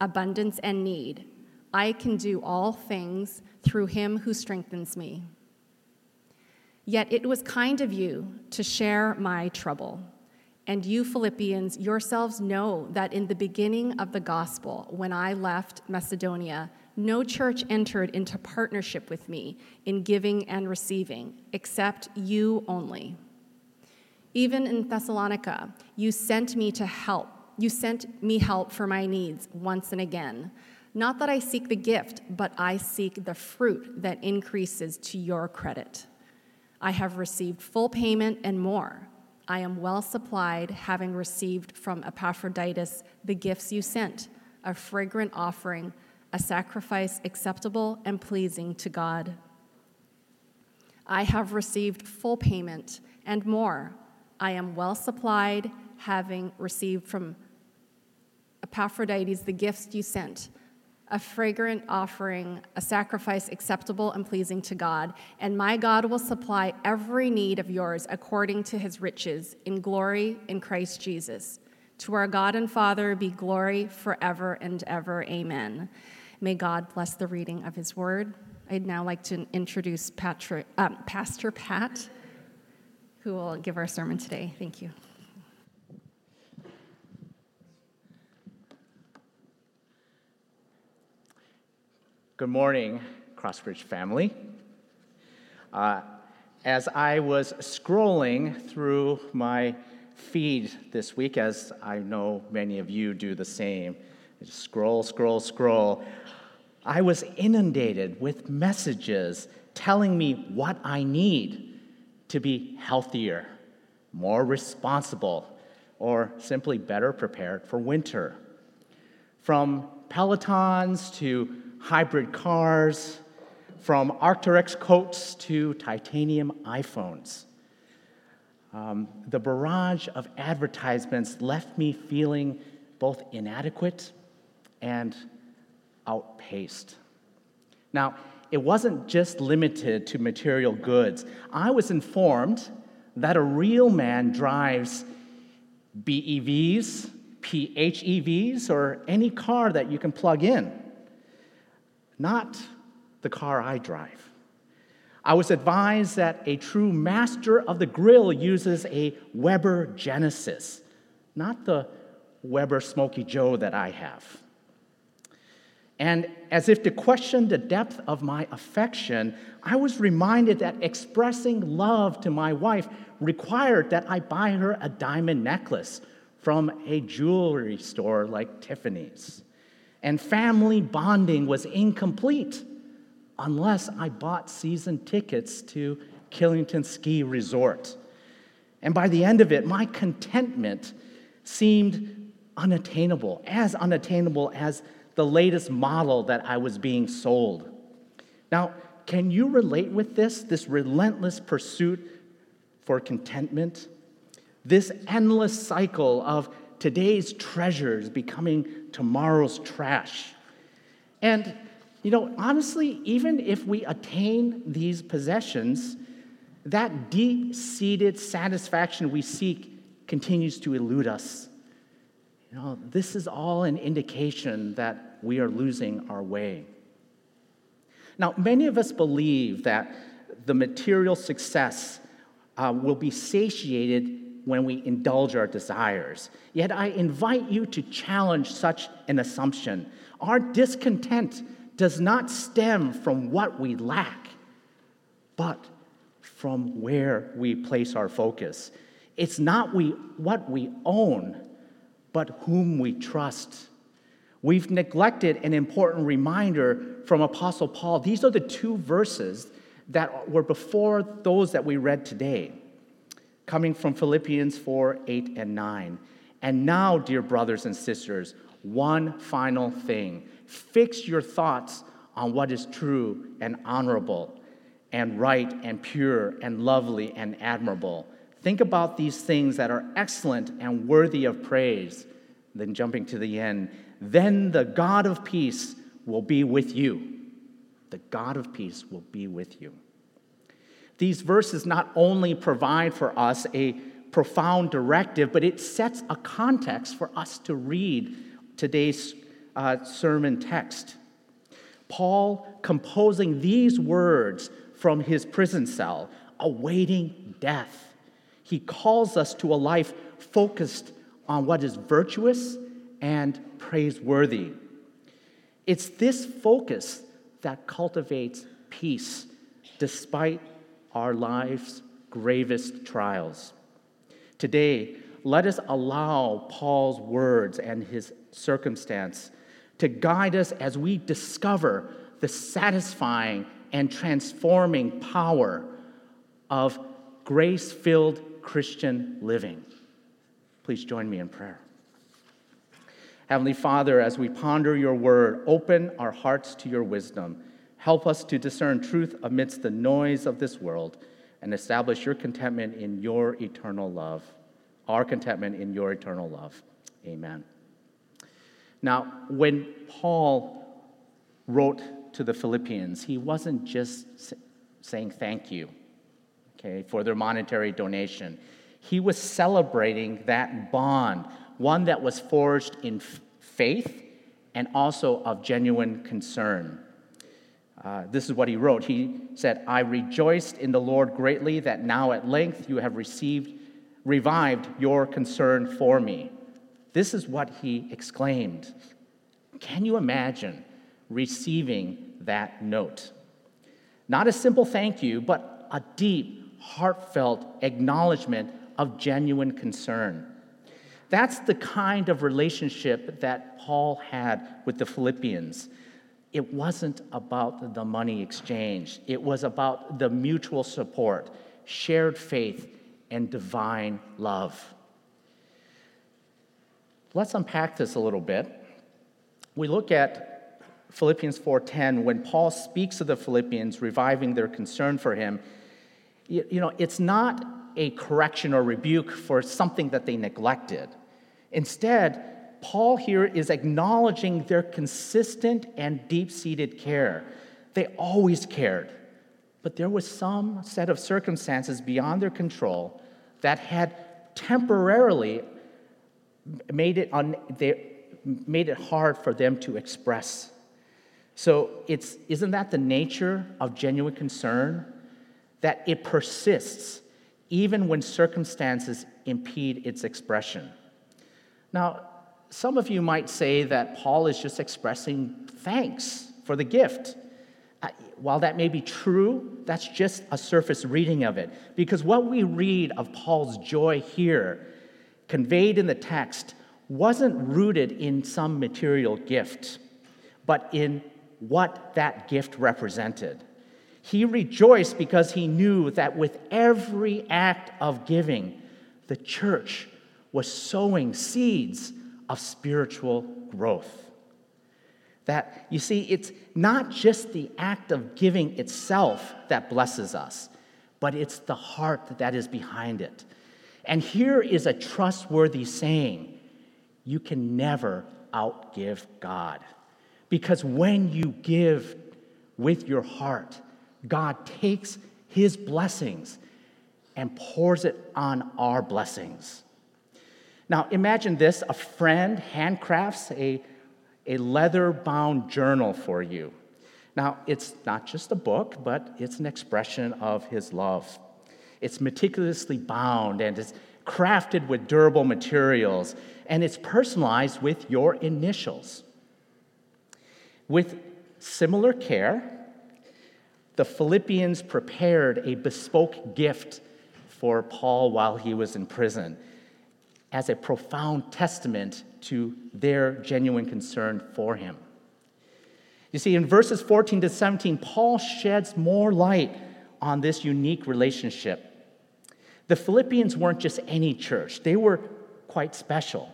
abundance, and need. I can do all things through him who strengthens me. Yet it was kind of you to share my trouble. And you, Philippians, yourselves know that in the beginning of the gospel, when I left Macedonia, no church entered into partnership with me in giving and receiving, except you only. Even in Thessalonica, you sent me to help you sent me help for my needs once and again. Not that I seek the gift, but I seek the fruit that increases to your credit. I have received full payment and more. I am well supplied, having received from Epaphroditus the gifts you sent a fragrant offering, a sacrifice acceptable and pleasing to God. I have received full payment and more. I am well supplied, having received from Epaphroditus the gifts you sent a fragrant offering, a sacrifice acceptable and pleasing to God. And my God will supply every need of yours according to his riches in glory in Christ Jesus. To our God and Father be glory forever and ever. Amen. May God bless the reading of his word. I'd now like to introduce Patrick, um, Pastor Pat, who will give our sermon today. Thank you. Good morning, Crossbridge family. Uh, as I was scrolling through my feed this week, as I know many of you do the same, just scroll, scroll, scroll, I was inundated with messages telling me what I need to be healthier, more responsible, or simply better prepared for winter. From Pelotons to hybrid cars, from Arc'teryx coats to titanium iPhones. Um, the barrage of advertisements left me feeling both inadequate and outpaced. Now, it wasn't just limited to material goods. I was informed that a real man drives BEVs, PHEVs, or any car that you can plug in not the car I drive. I was advised that a true master of the grill uses a Weber Genesis, not the Weber Smoky Joe that I have. And as if to question the depth of my affection, I was reminded that expressing love to my wife required that I buy her a diamond necklace from a jewelry store like Tiffany's and family bonding was incomplete unless I bought season tickets to Killington Ski Resort. And by the end of it, my contentment seemed unattainable, as unattainable as the latest model that I was being sold. Now, can you relate with this, this relentless pursuit for contentment? This endless cycle of today's treasures becoming tomorrow's trash. And, you know, honestly, even if we attain these possessions, that deep seated satisfaction we seek continues to elude us. You know, this is all an indication that we are losing our way. Now, many of us believe that the material success uh, will be satiated when we indulge our desires. Yet I invite you to challenge such an assumption. Our discontent does not stem from what we lack, but from where we place our focus. It's not we, what we own, but whom we trust. We've neglected an important reminder from Apostle Paul. These are the two verses that were before those that we read today coming from Philippians 4 8 and 9. And now, dear brothers and sisters, one final thing fix your thoughts on what is true and honorable and right and pure and lovely and admirable. Think about these things that are excellent and worthy of praise. Then, jumping to the end, then the God of peace will be with you. The God of peace will be with you. These verses not only provide for us a profound directive, but it sets a context for us to read today's uh, sermon text. Paul composing these words from his prison cell, awaiting death. He calls us to a life focused on what is virtuous and praiseworthy. It's this focus that cultivates peace despite our life's gravest trials. Today, let us allow Paul's words and his circumstance to guide us as we discover the satisfying and transforming power of grace filled Christian living. Please join me in prayer. Heavenly Father, as we ponder your word, open our hearts to your wisdom. Help us to discern truth amidst the noise of this world and establish your contentment in your eternal love. Our contentment in your eternal love. Amen. Now, when Paul wrote to the Philippians, he wasn't just saying thank you, okay, for their monetary donation. He was celebrating that bond, one that was forged in faith and also of genuine concern. Uh, this is what he wrote. He said, I rejoiced in the Lord greatly that now at length you have received, revived your concern for me. This is what he exclaimed. Can you imagine receiving that note? Not a simple thank you, but a deep, heartfelt acknowledgement of genuine concern. That's the kind of relationship that Paul had with the Philippians. It wasn't about the money exchange, it was about the mutual support, shared faith, and divine love. Let's unpack this a little bit. We look at Philippians 4:10 when Paul speaks of the Philippians reviving their concern for him. You know, it's not a correction or rebuke for something that they neglected. Instead, Paul here is acknowledging their consistent and deep-seated care. They always cared, but there was some set of circumstances beyond their control that had temporarily made it, un, they, made it hard for them to express. So it's, isn't that the nature of genuine concern? That it persists even when circumstances impede its expression. Now, some of you might say that Paul is just expressing thanks for the gift. While that may be true, that's just a surface reading of it. Because what we read of Paul's joy here conveyed in the text wasn't rooted in some material gift, but in what that gift represented. He rejoiced because he knew that with every act of giving, the church was sowing seeds of spiritual growth. That, you see, it's not just the act of giving itself that blesses us, but it's the heart that is behind it. And here is a trustworthy saying you can never outgive God. Because when you give with your heart, God takes his blessings and pours it on our blessings. Now, imagine this a friend handcrafts a, a leather bound journal for you. Now, it's not just a book, but it's an expression of his love. It's meticulously bound and it's crafted with durable materials and it's personalized with your initials. With similar care, the Philippians prepared a bespoke gift for Paul while he was in prison as a profound testament to their genuine concern for him. You see, in verses 14 to 17, Paul sheds more light on this unique relationship. The Philippians weren't just any church, they were quite special.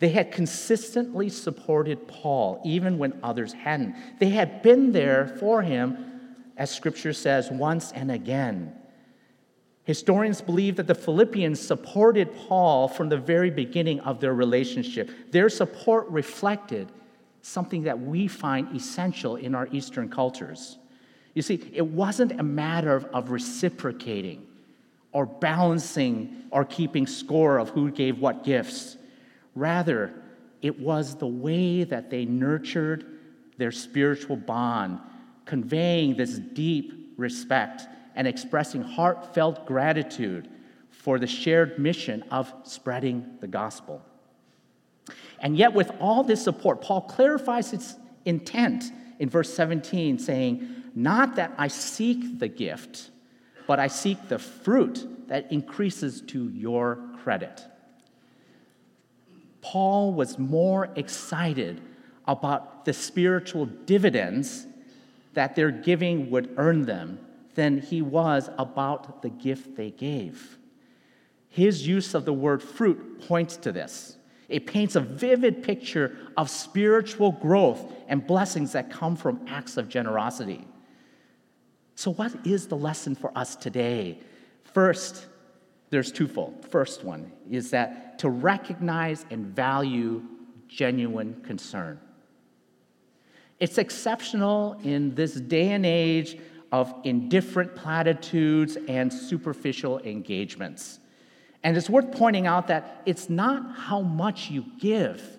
They had consistently supported Paul, even when others hadn't. They had been there for him, as scripture says, once and again. Historians believe that the Philippians supported Paul from the very beginning of their relationship. Their support reflected something that we find essential in our Eastern cultures. You see, it wasn't a matter of reciprocating or balancing or keeping score of who gave what gifts. Rather, it was the way that they nurtured their spiritual bond, conveying this deep respect and expressing heartfelt gratitude for the shared mission of spreading the gospel. And yet, with all this support, Paul clarifies its intent in verse 17, saying, Not that I seek the gift, but I seek the fruit that increases to your credit. Paul was more excited about the spiritual dividends that their giving would earn them than he was about the gift they gave. His use of the word fruit points to this. It paints a vivid picture of spiritual growth and blessings that come from acts of generosity. So, what is the lesson for us today? First, there's twofold. First one is that to recognize and value genuine concern. It's exceptional in this day and age of indifferent platitudes and superficial engagements. And it's worth pointing out that it's not how much you give,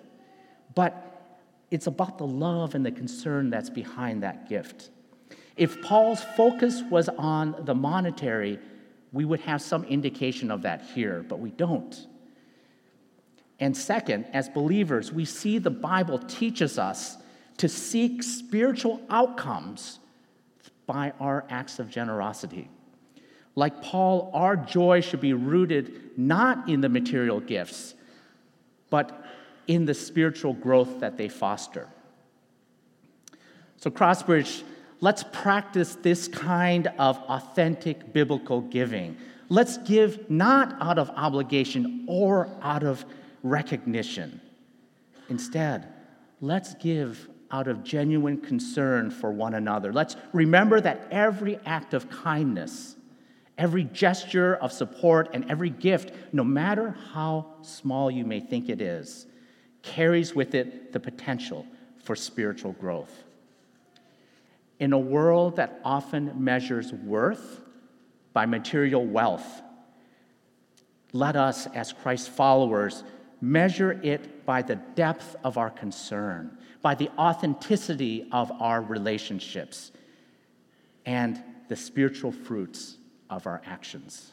but it's about the love and the concern that's behind that gift. If Paul's focus was on the monetary, we would have some indication of that here, but we don't. And second, as believers, we see the Bible teaches us to seek spiritual outcomes by our acts of generosity. Like Paul, our joy should be rooted not in the material gifts, but in the spiritual growth that they foster. So, Crossbridge, let's practice this kind of authentic biblical giving. Let's give not out of obligation or out of recognition. Instead, let's give out of genuine concern for one another. Let's remember that every act of kindness, every gesture of support, and every gift, no matter how small you may think it is, carries with it the potential for spiritual growth. In a world that often measures worth by material wealth, let us, as Christ's followers, measure it by the depth of our concern by the authenticity of our relationships and the spiritual fruits of our actions.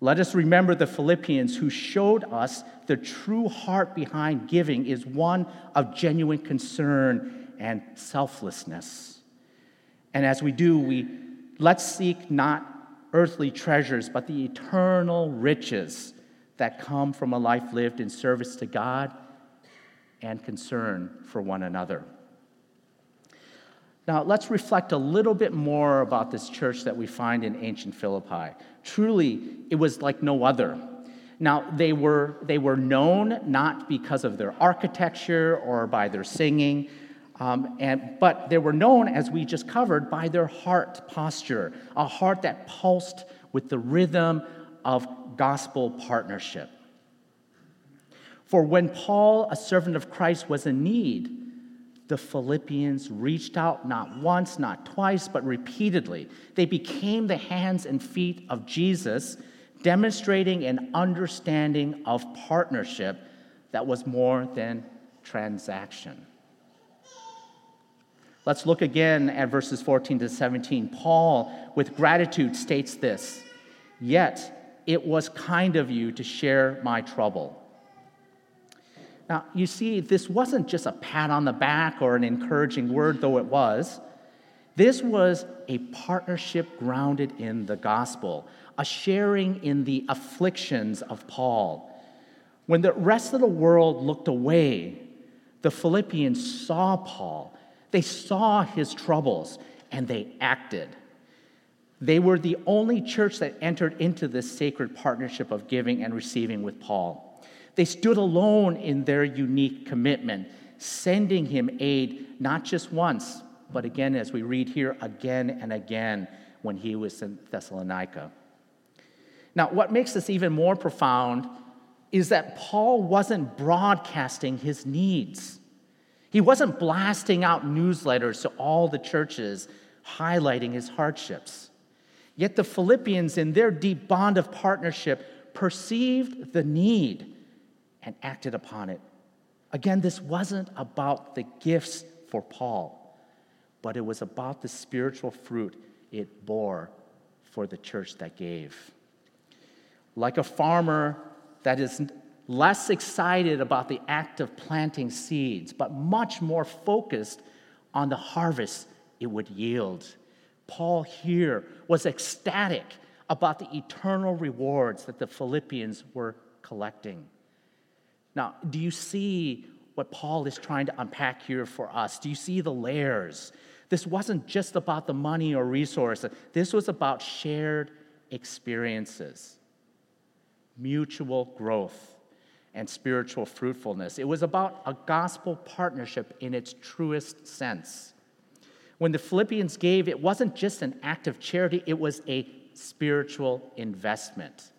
Let us remember the Philippians who showed us the true heart behind giving is one of genuine concern and selflessness. And as we do, we let's seek not earthly treasures, but the eternal riches that come from a life lived in service to God and concern for one another. Now, let's reflect a little bit more about this church that we find in ancient Philippi. Truly, it was like no other. Now, they were, they were known not because of their architecture or by their singing, um, and, but they were known, as we just covered, by their heart posture, a heart that pulsed with the rhythm of gospel partnership. For when Paul, a servant of Christ, was in need, the Philippians reached out not once, not twice, but repeatedly. They became the hands and feet of Jesus, demonstrating an understanding of partnership that was more than transaction. Let's look again at verses 14 to 17. Paul, with gratitude, states this Yet it was kind of you to share my trouble. Now, you see, this wasn't just a pat on the back or an encouraging word, though it was. This was a partnership grounded in the gospel, a sharing in the afflictions of Paul. When the rest of the world looked away, the Philippians saw Paul. They saw his troubles and they acted. They were the only church that entered into this sacred partnership of giving and receiving with Paul. They stood alone in their unique commitment, sending him aid not just once, but again, as we read here, again and again when he was in Thessalonica. Now, what makes this even more profound is that Paul wasn't broadcasting his needs. He wasn't blasting out newsletters to all the churches highlighting his hardships. Yet the Philippians, in their deep bond of partnership, perceived the need and acted upon it. Again, this wasn't about the gifts for Paul, but it was about the spiritual fruit it bore for the church that gave. Like a farmer that is less excited about the act of planting seeds, but much more focused on the harvest it would yield. Paul here was ecstatic about the eternal rewards that the Philippians were collecting. Now, do you see what Paul is trying to unpack here for us? Do you see the layers? This wasn't just about the money or resources, this was about shared experiences, mutual growth and spiritual fruitfulness. It was about a gospel partnership in its truest sense. When the Philippians gave, it wasn't just an act of charity, it was a spiritual investment.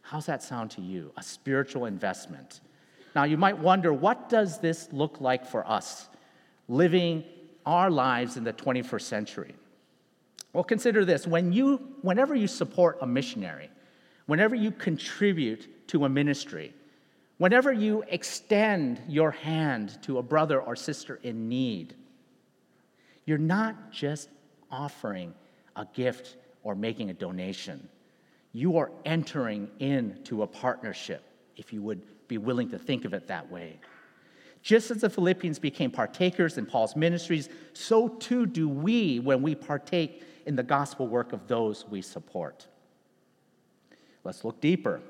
How's that sound to you? A spiritual investment. Now, you might wonder what does this look like for us living our lives in the 21st century? Well, consider this when you, whenever you support a missionary, whenever you contribute to a ministry, Whenever you extend your hand to a brother or sister in need, you're not just offering a gift or making a donation. You are entering into a partnership, if you would be willing to think of it that way. Just as the Philippians became partakers in Paul's ministries, so too do we when we partake in the gospel work of those we support. Let's look deeper.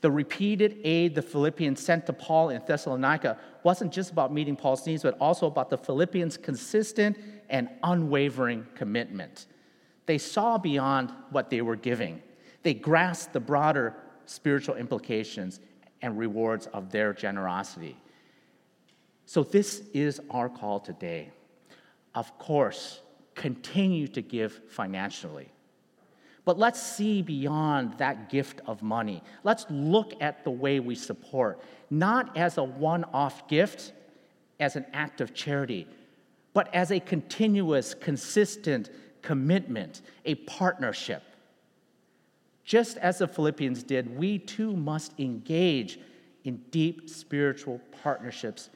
The repeated aid the Philippians sent to Paul in Thessalonica wasn't just about meeting Paul's needs, but also about the Philippians' consistent and unwavering commitment. They saw beyond what they were giving, they grasped the broader spiritual implications and rewards of their generosity. So, this is our call today. Of course, continue to give financially. But let's see beyond that gift of money. Let's look at the way we support, not as a one off gift, as an act of charity, but as a continuous, consistent commitment, a partnership. Just as the Philippians did, we too must engage in deep spiritual partnerships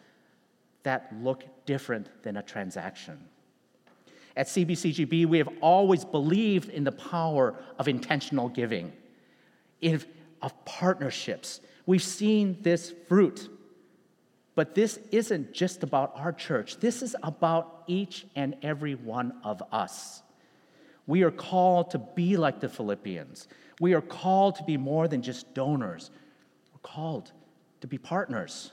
that look different than a transaction. At CBCGB, we have always believed in the power of intentional giving, of partnerships. We've seen this fruit. But this isn't just about our church, this is about each and every one of us. We are called to be like the Philippians. We are called to be more than just donors. We're called to be partners.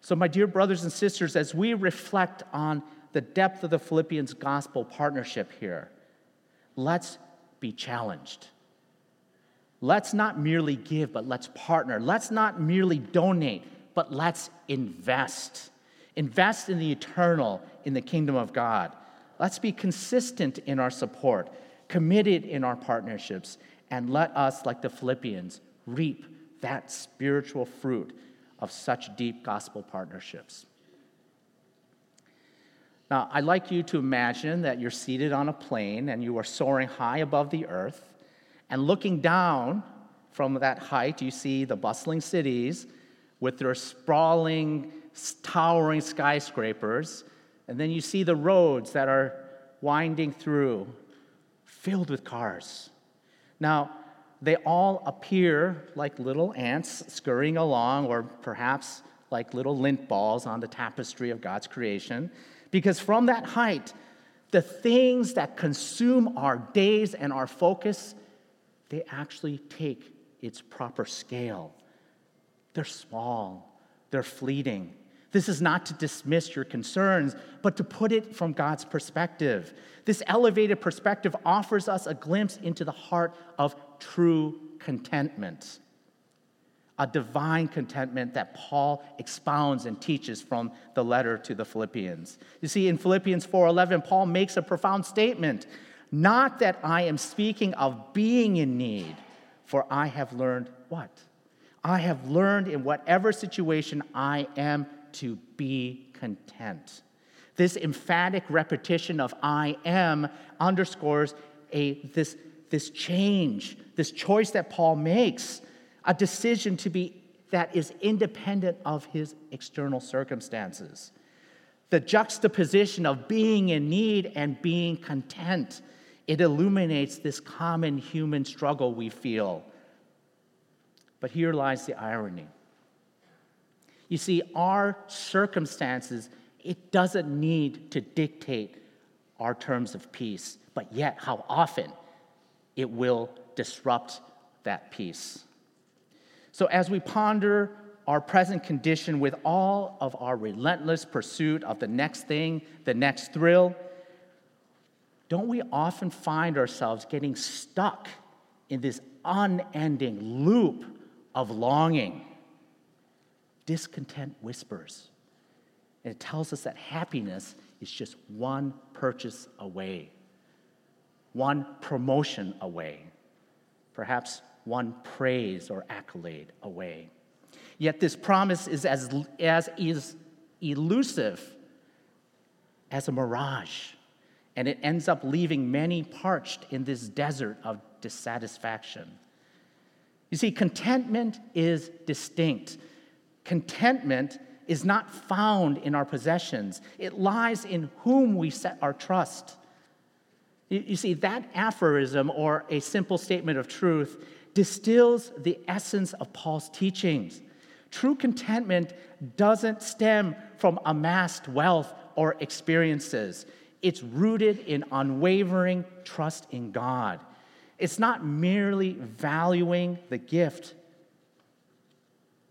So, my dear brothers and sisters, as we reflect on the depth of the Philippians gospel partnership here. Let's be challenged. Let's not merely give, but let's partner. Let's not merely donate, but let's invest. Invest in the eternal, in the kingdom of God. Let's be consistent in our support, committed in our partnerships, and let us, like the Philippians, reap that spiritual fruit of such deep gospel partnerships. Now, I'd like you to imagine that you're seated on a plane and you are soaring high above the earth, and looking down from that height, you see the bustling cities with their sprawling, towering skyscrapers, and then you see the roads that are winding through, filled with cars. Now, they all appear like little ants scurrying along, or perhaps like little lint balls on the tapestry of God's creation. Because from that height, the things that consume our days and our focus, they actually take its proper scale. They're small, they're fleeting. This is not to dismiss your concerns, but to put it from God's perspective. This elevated perspective offers us a glimpse into the heart of true contentment. a divine contentment that Paul expounds and teaches from the letter to the Philippians. You see in Philippians 4:11 Paul makes a profound statement, not that I am speaking of being in need, for I have learned what? I have learned in whatever situation I am to be content. This emphatic repetition of I am underscores a, this, this change, this choice that Paul makes a decision to be that is independent of his external circumstances. The juxtaposition of being in need and being content, it illuminates this common human struggle we feel. But here lies the irony. You see, our circumstances, it doesn't need to dictate our terms of peace, but yet how often it will disrupt that peace. So, as we ponder our present condition with all of our relentless pursuit of the next thing, the next thrill, don't we often find ourselves getting stuck in this unending loop of longing? Discontent whispers. And it tells us that happiness is just one purchase away, one promotion away, perhaps one praise or accolade away. Yet this promise is as, as is elusive as a mirage, and it ends up leaving many parched in this desert of dissatisfaction. You see, contentment is distinct. Contentment is not found in our possessions, it lies in whom we set our trust. You see, that aphorism or a simple statement of truth distills the essence of Paul's teachings. True contentment doesn't stem from amassed wealth or experiences. It's rooted in unwavering trust in God. It's not merely valuing the gift,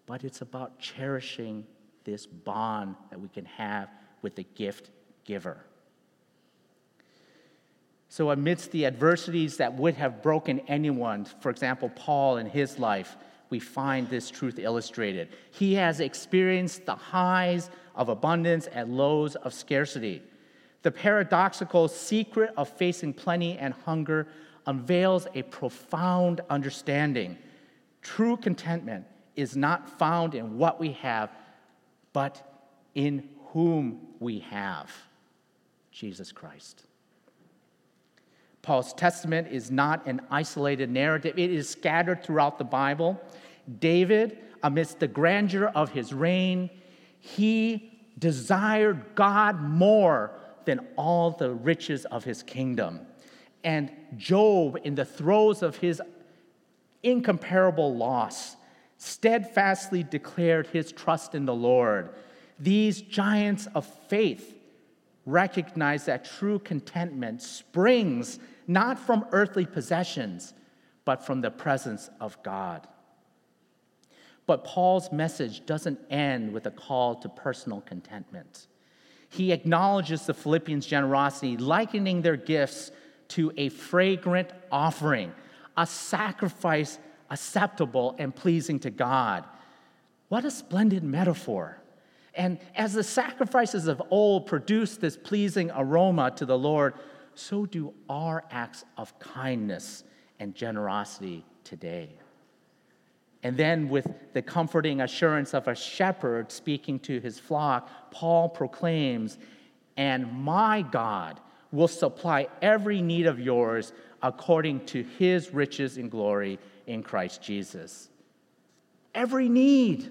but it's about cherishing this bond that we can have with the gift giver. So, amidst the adversities that would have broken anyone, for example, Paul in his life, we find this truth illustrated. He has experienced the highs of abundance and lows of scarcity. The paradoxical secret of facing plenty and hunger unveils a profound understanding. True contentment is not found in what we have, but in whom we have Jesus Christ. Paul's testament is not an isolated narrative, it is scattered throughout the Bible. David, amidst the grandeur of his reign, he desired God more than all the riches of his kingdom. And Job, in the throes of his incomparable loss, steadfastly declared his trust in the Lord. These giants of faith recognize that true contentment springs not from earthly possessions, but from the presence of God. But Paul's message doesn't end with a call to personal contentment. He acknowledges the Philippians' generosity, likening their gifts to a fragrant offering, a sacrifice acceptable and pleasing to God. What a splendid metaphor. And as the sacrifices of old produced this pleasing aroma to the Lord, so do our acts of kindness and generosity today. And then, with the comforting assurance of a shepherd speaking to his flock, Paul proclaims, And my God will supply every need of yours according to his riches in glory in Christ Jesus. Every need.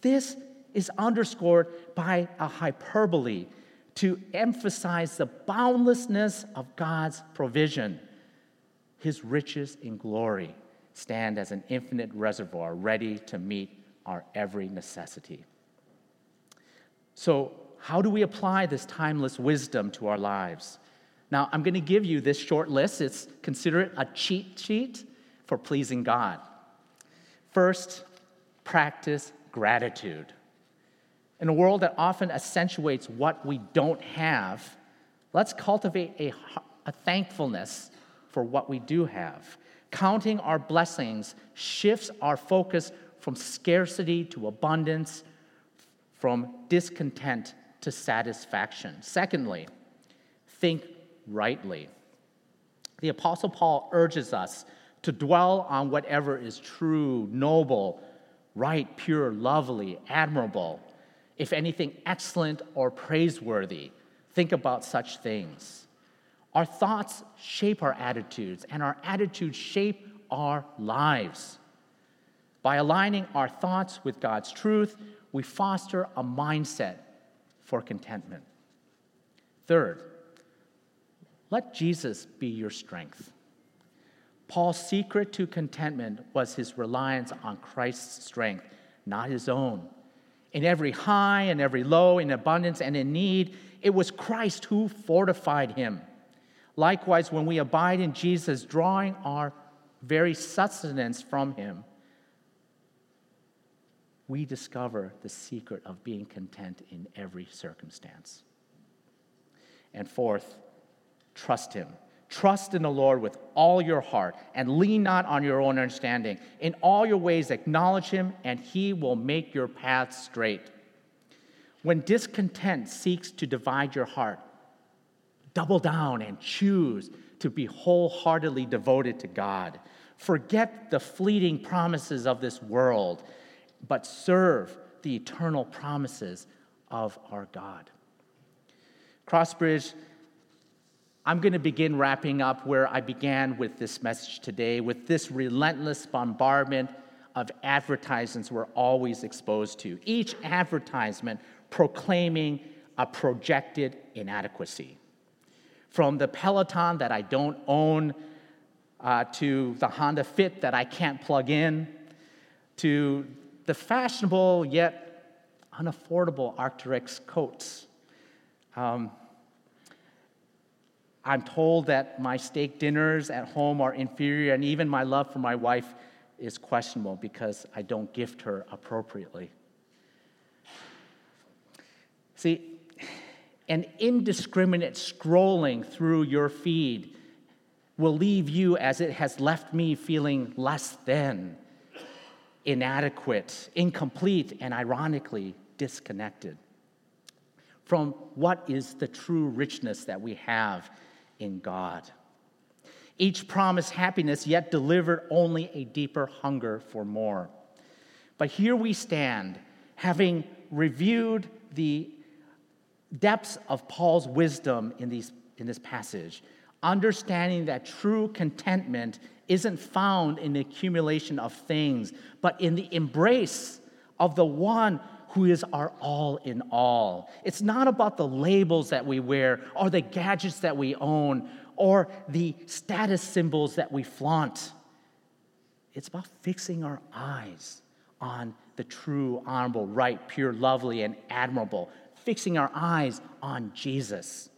This is underscored by a hyperbole to emphasize the boundlessness of God's provision. His riches in glory stand as an infinite reservoir ready to meet our every necessity. So, how do we apply this timeless wisdom to our lives? Now, I'm going to give you this short list. It's consider it a cheat sheet for pleasing God. First, practice gratitude. In a world that often accentuates what we don't have, let's cultivate a, a thankfulness for what we do have. Counting our blessings shifts our focus from scarcity to abundance, from discontent to satisfaction. Secondly, think rightly. The Apostle Paul urges us to dwell on whatever is true, noble, right, pure, lovely, admirable, if anything excellent or praiseworthy. Think about such things. Our thoughts shape our attitudes, and our attitudes shape our lives. By aligning our thoughts with God's truth, we foster a mindset for contentment. Third, let Jesus be your strength. Paul's secret to contentment was his reliance on Christ's strength, not his own. In every high and every low, in abundance and in need, it was Christ who fortified him. Likewise, when we abide in Jesus, drawing our very sustenance from him, we discover the secret of being content in every circumstance. And fourth, trust him. Trust in the Lord with all your heart and lean not on your own understanding. In all your ways, acknowledge him, and he will make your path straight. When discontent seeks to divide your heart, double down and choose to be wholeheartedly devoted to God. Forget the fleeting promises of this world, but serve the eternal promises of our God. Crossbridge I'm going to begin wrapping up where I began with this message today, with this relentless bombardment of advertisements we're always exposed to. Each advertisement proclaiming a projected inadequacy. From the Peloton that I don't own, uh, to the Honda Fit that I can't plug in, to the fashionable yet unaffordable Arc'teryx coats. Um, I'm told that my steak dinners at home are inferior, and even my love for my wife is questionable because I don't gift her appropriately. See, an indiscriminate scrolling through your feed will leave you as it has left me feeling less than, inadequate, incomplete, and ironically disconnected from what is the true richness that we have in God. Each promised happiness, yet delivered only a deeper hunger for more. But here we stand, having reviewed the depths of Paul's wisdom in, these, in this passage, understanding that true contentment isn't found in the accumulation of things, but in the embrace of the one who is our all in all. It's not about the labels that we wear or the gadgets that we own or the status symbols that we flaunt. It's about fixing our eyes on the true, honorable, right, pure, lovely, and admirable, fixing our eyes on Jesus.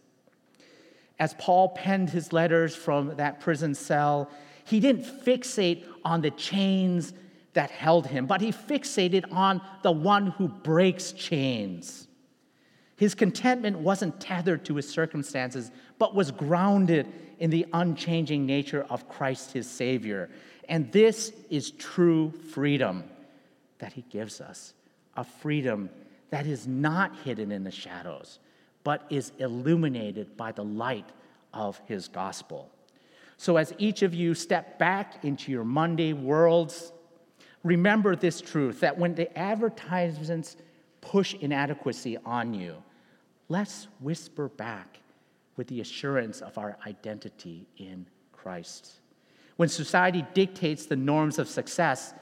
As Paul penned his letters from that prison cell, he didn't fixate on the chains that held him, but he fixated on the one who breaks chains. His contentment wasn't tethered to his circumstances, but was grounded in the unchanging nature of Christ, his Savior. And this is true freedom that he gives us a freedom that is not hidden in the shadows, but is illuminated by the light of his gospel. So, as each of you step back into your Monday worlds, remember this truth that when the advertisements push inadequacy on you, let's whisper back with the assurance of our identity in Christ. When society dictates the norms of success,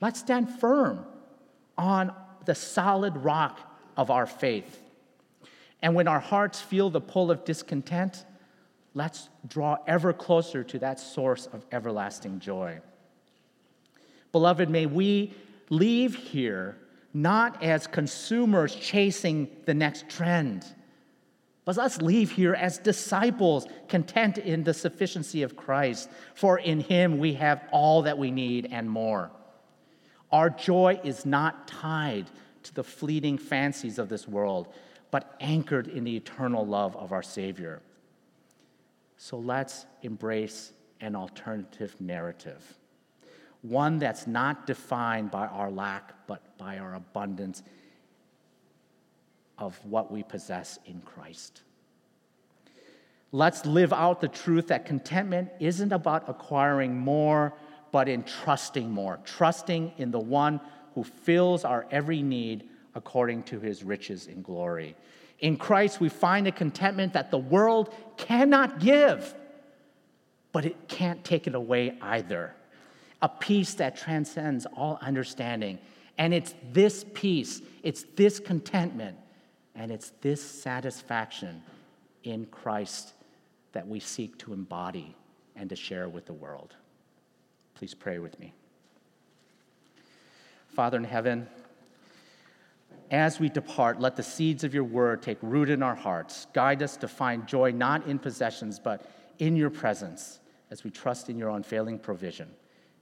let's stand firm on the solid rock of our faith. And when our hearts feel the pull of discontent, let's draw ever closer to that source of everlasting joy. Beloved, may we leave here not as consumers chasing the next trend, but let's leave here as disciples content in the sufficiency of Christ, for in Him we have all that we need and more. Our joy is not tied to the fleeting fancies of this world, but anchored in the eternal love of our Savior. So let's embrace an alternative narrative. One that's not defined by our lack, but by our abundance of what we possess in Christ. Let's live out the truth that contentment isn't about acquiring more, but in trusting more, trusting in the one who fills our every need according to his riches in glory. In Christ, we find a contentment that the world cannot give, but it can't take it away either. A peace that transcends all understanding. And it's this peace, it's this contentment, and it's this satisfaction in Christ that we seek to embody and to share with the world. Please pray with me. Father in heaven, as we depart, let the seeds of your word take root in our hearts. Guide us to find joy not in possessions, but in your presence as we trust in your unfailing provision.